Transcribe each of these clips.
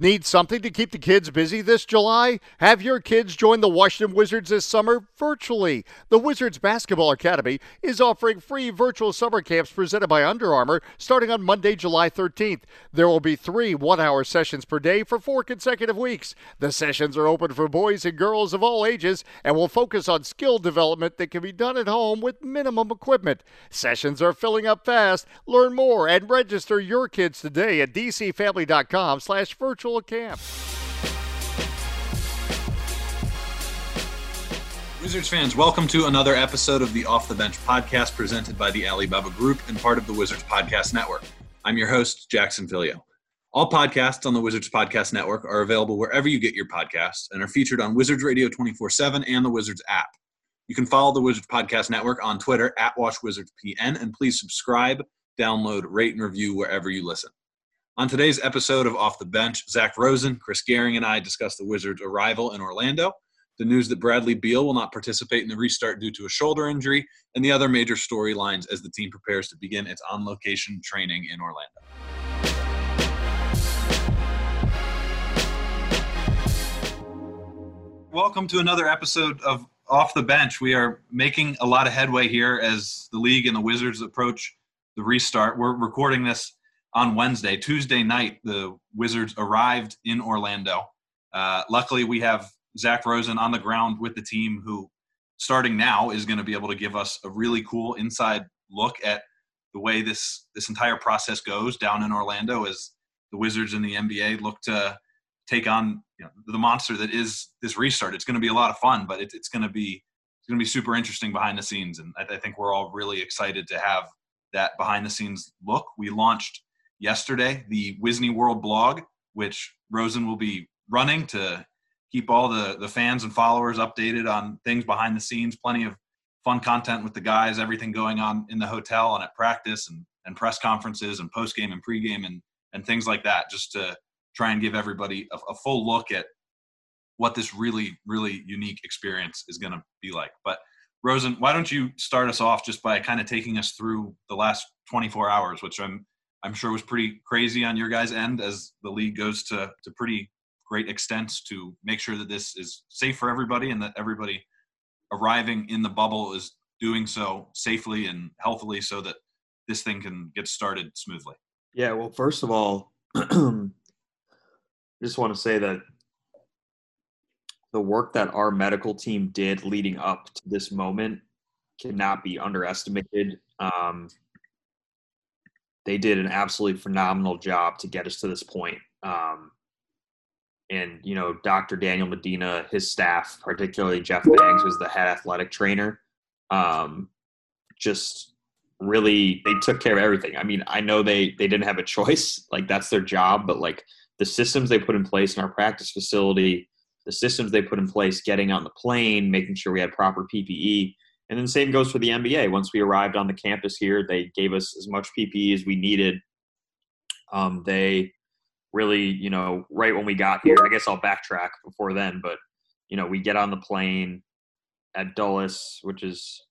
Need something to keep the kids busy this July? Have your kids join the Washington Wizards this summer virtually. The Wizards Basketball Academy is offering free virtual summer camps presented by Under Armour starting on Monday, July 13th. There will be three one hour sessions per day for four consecutive weeks. The sessions are open for boys and girls of all ages and will focus on skill development that can be done at home with minimum equipment. Sessions are filling up fast. Learn more and register your kids today at dcfamily.com slash virtual virtual camp. Wizards fans, welcome to another episode of the Off the Bench podcast presented by the Alibaba Group and part of the Wizards Podcast Network. I'm your host, Jackson Filyo. All podcasts on the Wizards Podcast Network are available wherever you get your podcasts and are featured on Wizards Radio 24 7 and the Wizards app. You can follow the Wizards Podcast Network on Twitter at WashWizardsPN and please subscribe, download, rate, and review wherever you listen. On today's episode of Off the Bench, Zach Rosen, Chris Gehring, and I discuss the Wizards' arrival in Orlando, the news that Bradley Beal will not participate in the restart due to a shoulder injury, and the other major storylines as the team prepares to begin its on location training in Orlando. Welcome to another episode of Off the Bench. We are making a lot of headway here as the league and the Wizards approach the restart. We're recording this on Wednesday. Tuesday night, the Wizards arrived in Orlando. Uh, luckily, we have Zach Rosen on the ground with the team, who starting now is going to be able to give us a really cool inside look at the way this this entire process goes down in Orlando as the Wizards and the NBA look to take on you know, the monster that is this restart. It's going to be a lot of fun, but it, it's going to be it's going to be super interesting behind the scenes, and I, I think we're all really excited to have that behind the scenes look. We launched yesterday, the Wisney World blog, which Rosen will be running to keep all the, the fans and followers updated on things behind the scenes, plenty of fun content with the guys, everything going on in the hotel and at practice and, and press conferences and post game and pregame and, and things like that, just to try and give everybody a, a full look at what this really, really unique experience is going to be like. But Rosen, why don't you start us off just by kind of taking us through the last 24 hours, which I'm I'm sure it was pretty crazy on your guys' end as the league goes to to pretty great extents to make sure that this is safe for everybody and that everybody arriving in the bubble is doing so safely and healthily so that this thing can get started smoothly. Yeah, well, first of all, I just want to say that the work that our medical team did leading up to this moment cannot be underestimated. Um, they did an absolutely phenomenal job to get us to this point. Um, and you know, Dr. Daniel Medina, his staff, particularly Jeff Bangs, was the head athletic trainer. Um, just really, they took care of everything. I mean, I know they they didn't have a choice, like that's their job, but like the systems they put in place in our practice facility, the systems they put in place, getting on the plane, making sure we had proper PPE and then the same goes for the NBA. Once we arrived on the campus here, they gave us as much PPE as we needed. Um, they really, you know, right when we got here, I guess I'll backtrack before then, but, you know, we get on the plane at Dulles, which is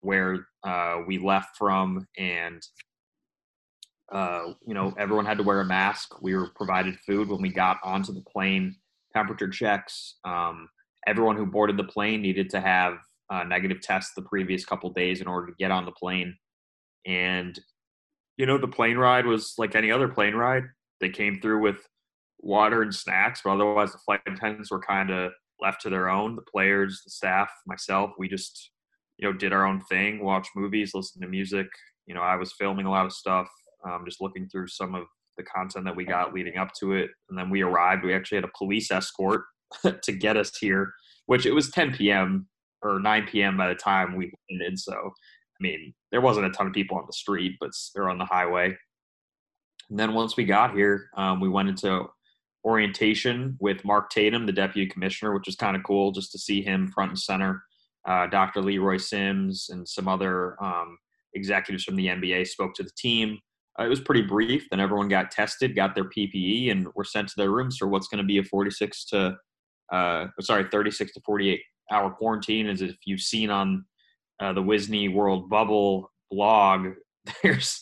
where uh, we left from, and, uh, you know, everyone had to wear a mask. We were provided food when we got onto the plane, temperature checks. Um, everyone who boarded the plane needed to have uh, negative tests the previous couple days in order to get on the plane. And, you know, the plane ride was like any other plane ride. They came through with water and snacks, but otherwise the flight attendants were kind of left to their own. The players, the staff, myself, we just, you know, did our own thing, watched movies, listened to music. You know, I was filming a lot of stuff, um, just looking through some of the content that we got leading up to it. And then we arrived. We actually had a police escort to get us here, which it was 10 p.m or 9 p.m. by the time we landed. So, I mean, there wasn't a ton of people on the street, but they're on the highway. And then once we got here, um, we went into orientation with Mark Tatum, the deputy commissioner, which was kind of cool just to see him front and center. Uh, Dr. Leroy Sims and some other um, executives from the NBA spoke to the team. Uh, it was pretty brief. Then everyone got tested, got their PPE, and were sent to their rooms for what's going to be a 46 to, uh, sorry, 36 to 48 our quarantine is if you've seen on uh, the Wisney World Bubble blog, there's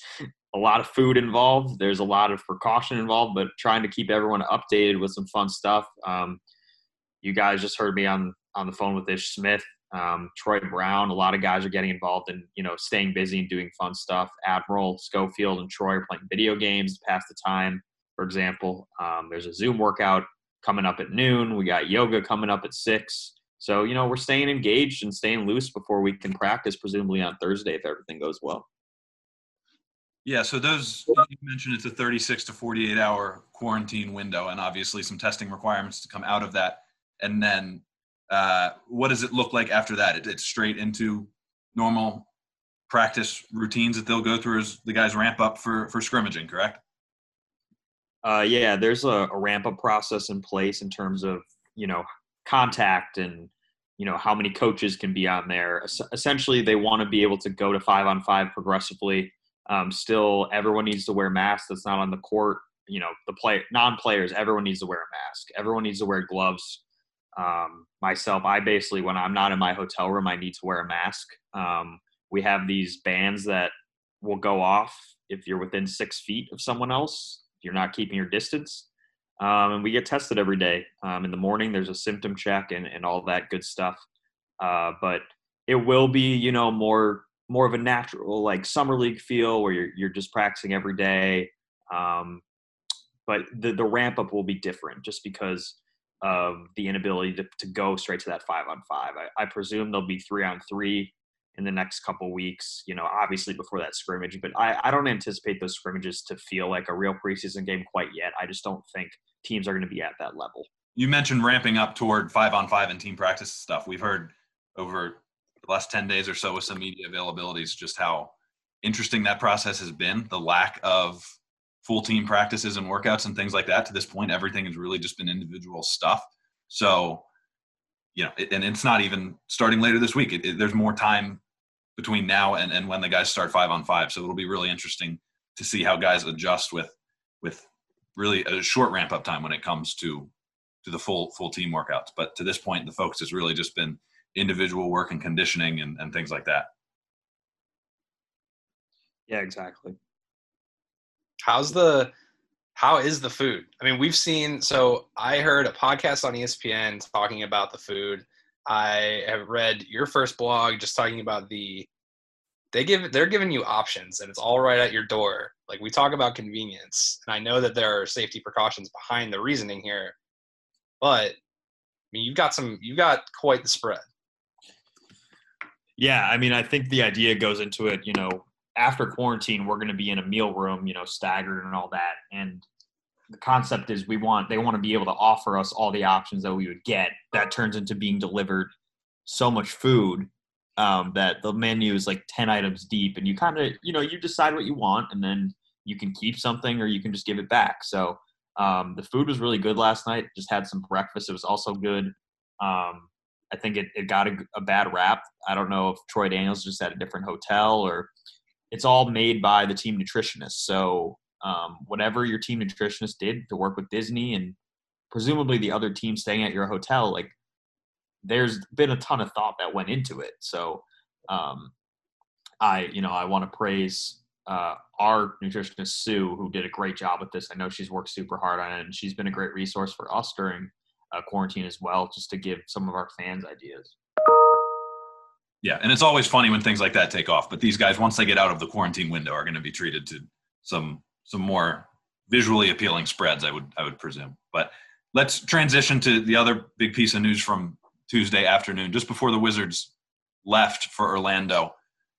a lot of food involved. There's a lot of precaution involved, but trying to keep everyone updated with some fun stuff. Um, you guys just heard me on on the phone with Ish Smith, um, Troy Brown. A lot of guys are getting involved in you know staying busy and doing fun stuff. Admiral Schofield and Troy are playing video games to pass the time. For example, um, there's a Zoom workout coming up at noon. We got yoga coming up at six. So you know we're staying engaged and staying loose before we can practice, presumably on Thursday if everything goes well. Yeah, so those you mentioned it's a 36 to 48 hour quarantine window, and obviously some testing requirements to come out of that. And then, uh, what does it look like after that? It, it's straight into normal practice routines that they'll go through as the guys ramp up for for scrimmaging. Correct? Uh, yeah, there's a, a ramp up process in place in terms of you know contact and you know how many coaches can be on there. Es- essentially, they want to be able to go to five on five progressively um, still, everyone needs to wear masks. That's not on the court. You know, the play non-players, everyone needs to wear a mask. Everyone needs to wear gloves. Um, myself, I basically, when I'm not in my hotel room, I need to wear a mask. Um, we have these bands that will go off if you're within six feet of someone else. If you're not keeping your distance. Um, and we get tested every day. Um, in the morning, there's a symptom check and, and all that good stuff. Uh, but it will be, you know, more more of a natural like summer league feel where you're you're just practicing every day. Um, but the the ramp up will be different just because of the inability to, to go straight to that five on five. I, I presume there'll be three on three in the next couple weeks, you know, obviously before that scrimmage, but I, I don't anticipate those scrimmages to feel like a real preseason game quite yet. I just don't think teams are going to be at that level. You mentioned ramping up toward five on five and team practice stuff. We've heard over the last 10 days or so with some media availabilities, just how interesting that process has been. The lack of full team practices and workouts and things like that to this point, everything has really just been individual stuff. So, you know, and it's not even starting later this week. It, it, there's more time between now and, and when the guys start five on five. So it'll be really interesting to see how guys adjust with, with really a short ramp up time when it comes to, to the full, full team workouts. But to this point, the focus has really just been individual work and conditioning and, and things like that. Yeah, exactly. How's the how is the food? I mean, we've seen so I heard a podcast on ESPN talking about the food. I have read your first blog just talking about the they give they're giving you options and it's all right at your door. Like we talk about convenience and I know that there are safety precautions behind the reasoning here. But I mean, you've got some you've got quite the spread. Yeah, I mean, I think the idea goes into it. You know, after quarantine, we're going to be in a meal room, you know, staggered and all that. And the concept is we want they want to be able to offer us all the options that we would get. That turns into being delivered so much food um, that the menu is like ten items deep, and you kind of you know you decide what you want, and then you can keep something or you can just give it back. So um, the food was really good last night. Just had some breakfast. It was also good. Um, I think it, it got a, a, bad rap. I don't know if Troy Daniels just at a different hotel or it's all made by the team nutritionist. So um, whatever your team nutritionist did to work with Disney and presumably the other team staying at your hotel, like there's been a ton of thought that went into it. So um, I, you know, I want to praise uh, our nutritionist Sue, who did a great job with this. I know she's worked super hard on it, and she's been a great resource for us during uh, quarantine as well, just to give some of our fans ideas. Yeah, and it's always funny when things like that take off. But these guys, once they get out of the quarantine window, are going to be treated to some some more visually appealing spreads. I would I would presume. But let's transition to the other big piece of news from Tuesday afternoon, just before the Wizards left for Orlando.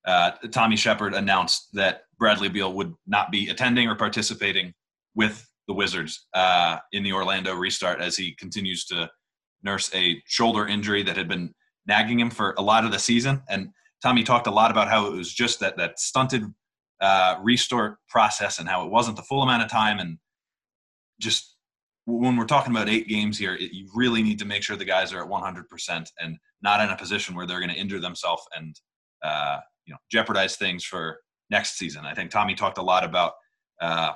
Uh, Tommy Sheppard announced that Bradley Beal would not be attending or participating with the Wizards uh, in the Orlando restart as he continues to nurse a shoulder injury that had been nagging him for a lot of the season. And Tommy talked a lot about how it was just that that stunted uh, restart process and how it wasn't the full amount of time. And just when we're talking about eight games here, it, you really need to make sure the guys are at 100% and not in a position where they're going to injure themselves and uh, you know jeopardize things for next season. I think Tommy talked a lot about uh,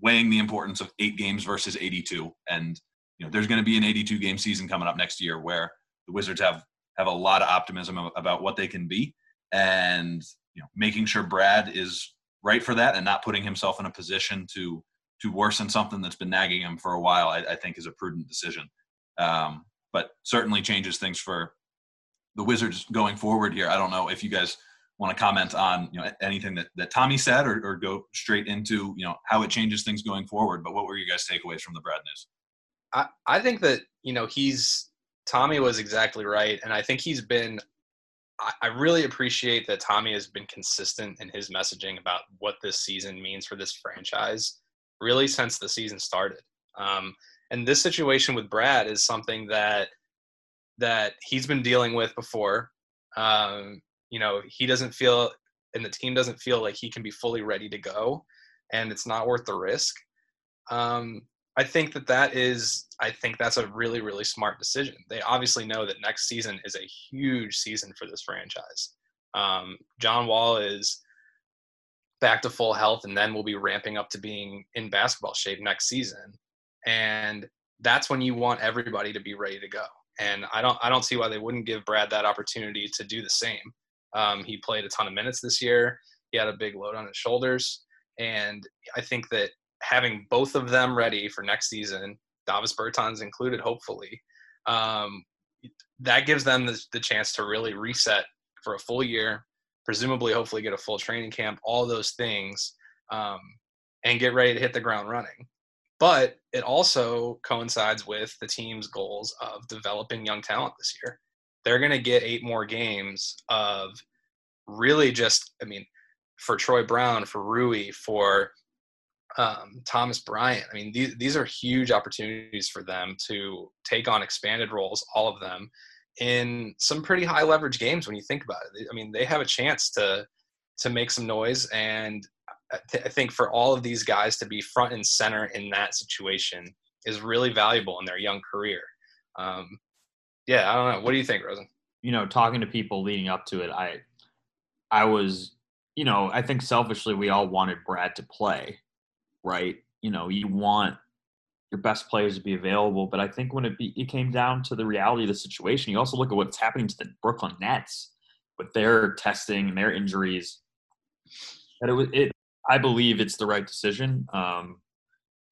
weighing the importance of eight games versus 82. And you know, there's going to be an 82 game season coming up next year where the Wizards have have a lot of optimism about what they can be, and you know, making sure Brad is right for that and not putting himself in a position to to worsen something that's been nagging him for a while, I, I think is a prudent decision. Um, but certainly changes things for the Wizards going forward here. I don't know if you guys want to comment on you know anything that, that Tommy said or, or go straight into you know how it changes things going forward. But what were your guys' takeaways from the Brad news? I, I think that you know he's Tommy was exactly right, and I think he's been. I, really appreciate that Tommy has been consistent in his messaging about what this season means for this franchise, really since the season started. Um, and this situation with Brad is something that that he's been dealing with before. Um, you know, he doesn't feel, and the team doesn't feel like he can be fully ready to go, and it's not worth the risk. Um, I think that that is, I think that's a really, really smart decision. They obviously know that next season is a huge season for this franchise. Um, John Wall is back to full health, and then we'll be ramping up to being in basketball shape next season. And that's when you want everybody to be ready to go. And I don't, I don't see why they wouldn't give Brad that opportunity to do the same. Um, he played a ton of minutes this year. He had a big load on his shoulders, and I think that having both of them ready for next season, Davis Bertans included, hopefully, um, that gives them the, the chance to really reset for a full year, presumably, hopefully, get a full training camp, all those things, um, and get ready to hit the ground running. But it also coincides with the team's goals of developing young talent this year. They're going to get eight more games of really just, I mean, for Troy Brown, for Rui, for um, Thomas Bryant. I mean, these these are huge opportunities for them to take on expanded roles, all of them, in some pretty high leverage games. When you think about it, I mean, they have a chance to to make some noise, and I, th- I think for all of these guys to be front and center in that situation is really valuable in their young career. Um, yeah, I don't know. What do you think, Rosen? You know, talking to people leading up to it, I I was, you know, I think selfishly we all wanted Brad to play right? You know, you want your best players to be available, but I think when it be, it came down to the reality of the situation, you also look at what's happening to the Brooklyn Nets with their testing and their injuries. That it was it. I believe it's the right decision. Um,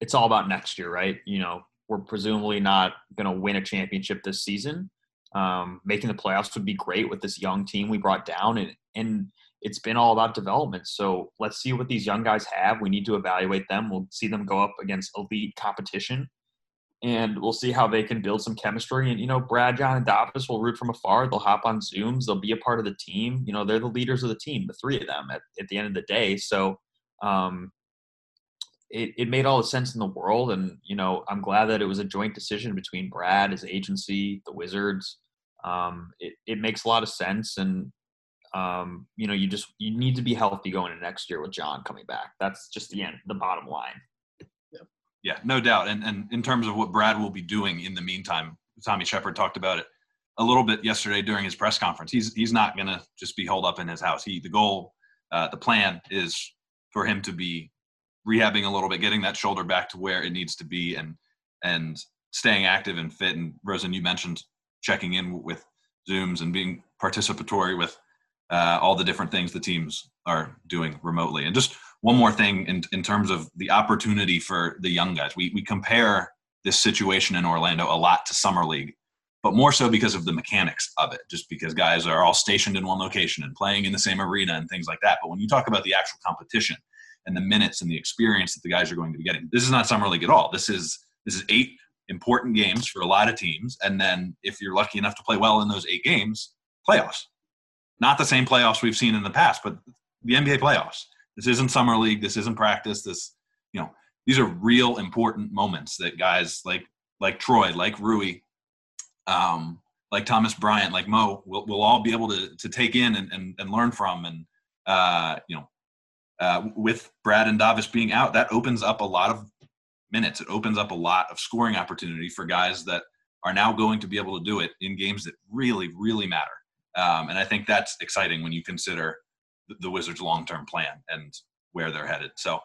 it's all about next year, right? You know, we're presumably not going to win a championship this season. Um, making the playoffs would be great with this young team we brought down, and and it's been all about development. So let's see what these young guys have. We need to evaluate them. We'll see them go up against elite competition, and we'll see how they can build some chemistry. And you know, Brad, John, and Davis will root from afar. They'll hop on Zooms. They'll be a part of the team. You know, they're the leaders of the team, the three of them at, at the end of the day. So um, it, it made all the sense in the world. And, you know, I'm glad that it was a joint decision between Brad, his agency, the Wizards. Um, it, it makes a lot of sense. And um, you know, you just you need to be healthy going into next year with John coming back. That's just the end, the bottom line. Yeah, yeah no doubt. And and in terms of what Brad will be doing in the meantime, Tommy Sheppard talked about it a little bit yesterday during his press conference. He's he's not going to just be holed up in his house. He the goal, uh, the plan is for him to be rehabbing a little bit, getting that shoulder back to where it needs to be, and and staying active and fit. And Rosen, you mentioned checking in with Zooms and being participatory with uh, all the different things the teams are doing remotely. And just one more thing in, in terms of the opportunity for the young guys. We, we compare this situation in Orlando a lot to Summer League, but more so because of the mechanics of it, just because guys are all stationed in one location and playing in the same arena and things like that. But when you talk about the actual competition and the minutes and the experience that the guys are going to be getting, this is not Summer League at all. This is this is eight important games for a lot of teams. And then if you're lucky enough to play well in those eight games, playoffs. Not the same playoffs we've seen in the past, but the NBA playoffs. This isn't summer league. This isn't practice. This, you know, these are real important moments that guys like like Troy, like Rui, um, like Thomas Bryant, like Mo, will will all be able to to take in and and, and learn from. And uh, you know, uh, with Brad and Davis being out, that opens up a lot of minutes. It opens up a lot of scoring opportunity for guys that are now going to be able to do it in games that really, really matter. Um, and I think that's exciting when you consider the, the Wizards' long-term plan and where they're headed. So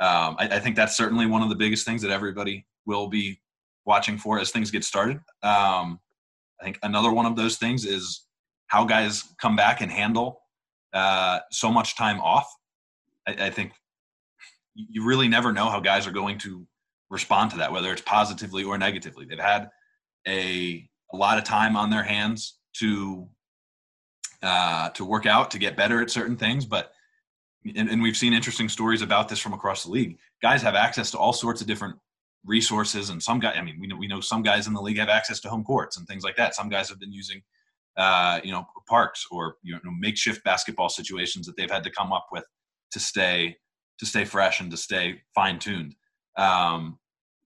um, I, I, think that's certainly one of the biggest things that everybody will be watching for as things get started. Um, I think another one of those things is how guys come back and handle uh, so much time off. I, I think you really never know how guys are going to respond to that, whether it's positively or negatively. They've had a a lot of time on their hands to uh, to work out to get better at certain things, but and, and we've seen interesting stories about this from across the league. Guys have access to all sorts of different resources, and some guys. I mean, we know we know some guys in the league have access to home courts and things like that. Some guys have been using. Uh, you know, parks or you know, makeshift basketball situations that they've had to come up with to stay to stay fresh and to stay fine tuned. Um,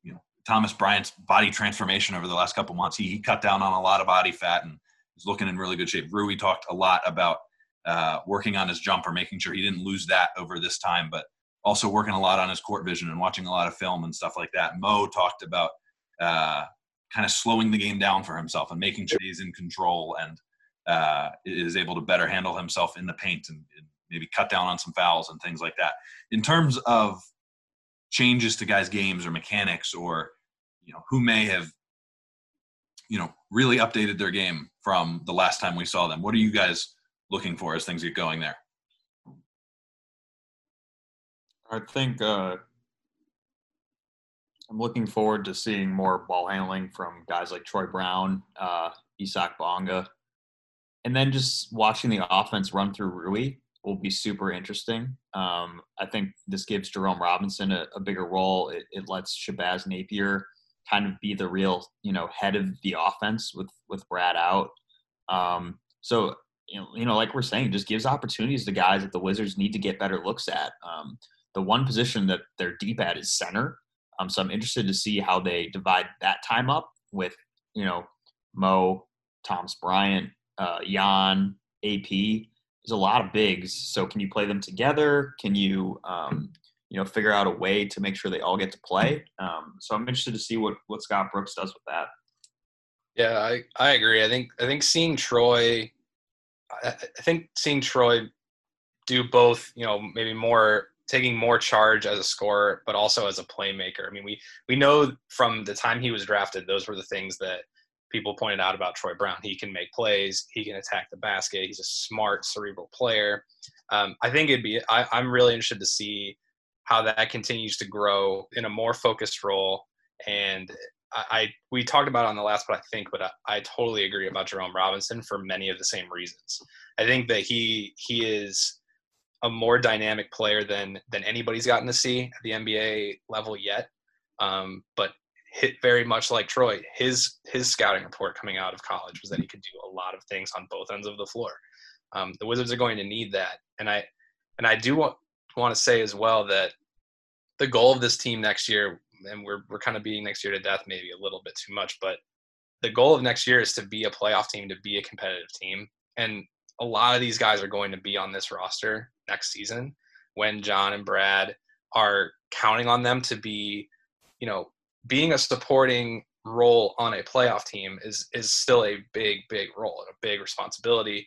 you know, Thomas Bryant's body transformation over the last couple months, he, he, cut down on a lot of body fat and is looking in really good shape. Rui talked a lot about uh, working on his jumper, making sure he didn't lose that over this time, but also working a lot on his court vision and watching a lot of film and stuff like that. Mo talked about uh, kind of slowing the game down for himself and making sure he's in control and uh, is able to better handle himself in the paint and, and maybe cut down on some fouls and things like that. In terms of changes to guys' games or mechanics or you know who may have you know really updated their game from the last time we saw them. What are you guys looking for as things get going there? I think uh, I'm looking forward to seeing more ball handling from guys like Troy Brown, uh, Isaac Bonga, and then just watching the offense run through Rui will be super interesting. Um, I think this gives Jerome Robinson a, a bigger role. It, it, lets Shabazz Napier kind of be the real, you know, head of the offense with with Brad out. Um, so you know, like we're saying, just gives opportunities to guys that the Wizards need to get better looks at. Um, the one position that they're deep at is center. Um, so I'm interested to see how they divide that time up with, you know, Mo, Thomas Bryant, uh, Ian, AP there's a lot of bigs. So can you play them together? Can you um, you know figure out a way to make sure they all get to play? Um, so I'm interested to see what what Scott Brooks does with that. Yeah, I, I agree. I think I think seeing Troy, I, I think seeing Troy do both, you know, maybe more taking more charge as a scorer, but also as a playmaker. I mean, we we know from the time he was drafted, those were the things that people pointed out about Troy Brown. He can make plays. He can attack the basket. He's a smart, cerebral player. Um, I think it'd be. I, I'm really interested to see how that continues to grow in a more focused role. And I, I we talked about on the last, but I think, but I, I totally agree about Jerome Robinson for many of the same reasons. I think that he he is a more dynamic player than than anybody's gotten to see at the NBA level yet. Um, but hit very much like Troy. His his scouting report coming out of college was that he could do a lot of things on both ends of the floor. Um, the Wizards are going to need that, and I and I do want want to say as well that the goal of this team next year, and we're we're kind of beating next year to death maybe a little bit too much, but the goal of next year is to be a playoff team, to be a competitive team, and a lot of these guys are going to be on this roster next season when John and Brad are counting on them to be, you know, being a supporting role on a playoff team is is still a big big role and a big responsibility.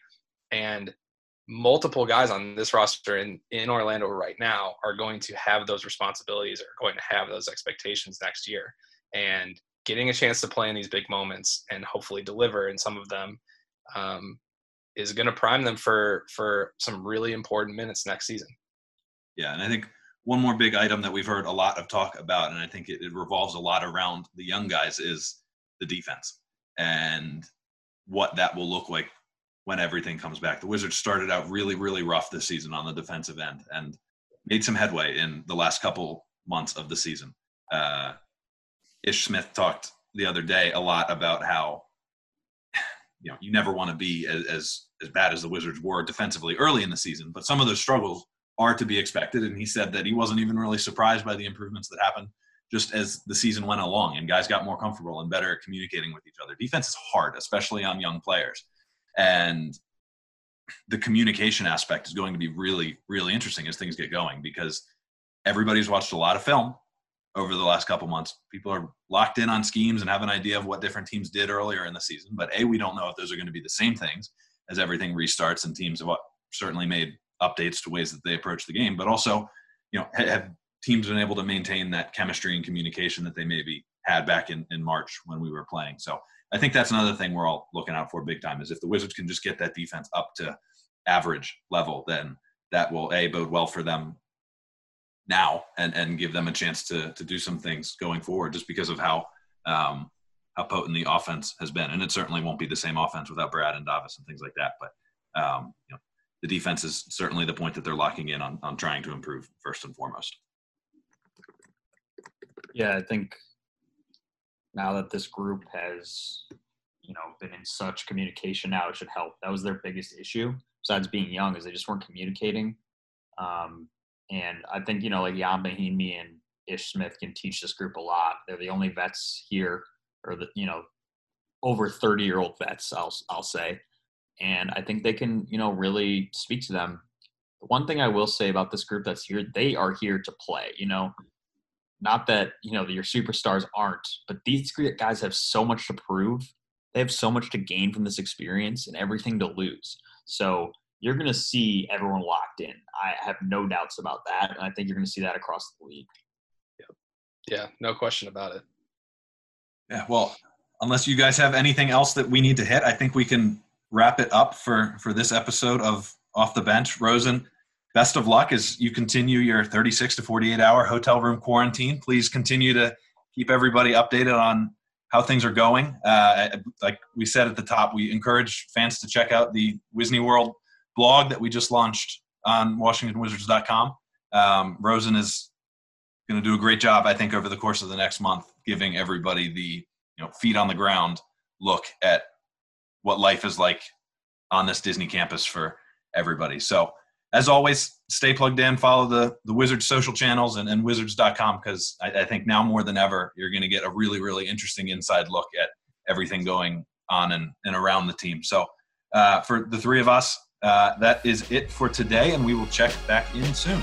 And multiple guys on this roster in in Orlando right now are going to have those responsibilities are going to have those expectations next year. And getting a chance to play in these big moments and hopefully deliver in some of them um, is going to prime them for for some really important minutes next season. Yeah and i think one more big item that we've heard a lot of talk about, and I think it, it revolves a lot around the young guys, is the defense and what that will look like when everything comes back. The Wizards started out really, really rough this season on the defensive end and made some headway in the last couple months of the season. Uh, Ish Smith talked the other day a lot about how you know you never want to be as, as as bad as the Wizards were defensively early in the season, but some of those struggles are to be expected. And he said that he wasn't even really surprised by the improvements that happened just as the season went along and guys got more comfortable and better at communicating with each other. Defense is hard, especially on young players. And the communication aspect is going to be really, really interesting as things get going because everybody's watched a lot of film over the last couple months. People are locked in on schemes and have an idea of what different teams did earlier in the season. But A, we don't know if those are going to be the same things as everything restarts and teams have certainly made updates to ways that they approach the game, but also, you know, have teams been able to maintain that chemistry and communication that they maybe had back in, in March when we were playing. So I think that's another thing we're all looking out for big time is if the Wizards can just get that defense up to average level, then that will a bode well for them now and and give them a chance to to do some things going forward, just because of how um, how potent the offense has been. And it certainly won't be the same offense without Brad and Davis and things like that. But um, you know, the defense is certainly the point that they're locking in on on trying to improve first and foremost. Yeah, I think now that this group has, you know, been in such communication now, it should help. That was their biggest issue, besides being young, is they just weren't communicating. Um, and I think, you know, like Ian Mahinmi and Ish Smith can teach this group a lot. They're the only vets here, or the, you know, over 30 year old vets, I'll, I'll say. And I think they can, you know, really speak to them. The one thing I will say about this group that's here, they are here to play. You know, not that you know your superstars aren't, but these guys have so much to prove. They have so much to gain from this experience and everything to lose. So you're going to see everyone locked in. I have no doubts about that, and I think you're going to see that across the league. Yeah, yeah, no question about it. Yeah, well, unless you guys have anything else that we need to hit, I think we can wrap it up for for this episode of Off the Bench. Rosen, best of luck as you continue your 36 to 48 hour hotel room quarantine. Please continue to keep everybody updated on how things are going. Uh, like we said at the top, we encourage fans to check out the Wisney World blog that we just launched on WashingtonWizards.com. Um, Rosen is going to do a great job, I think, over the course of the next month, giving everybody the you know feet on the ground look at what life is like on this Disney campus for everybody. So as always, stay plugged in, follow the, the Wizards social channels and, and wizards.com because I, I, think now more than ever, you're going to get a really, really interesting inside look at everything going on and, and around the team. So uh, for the three of us, uh, that is it for today, and we will check back in soon.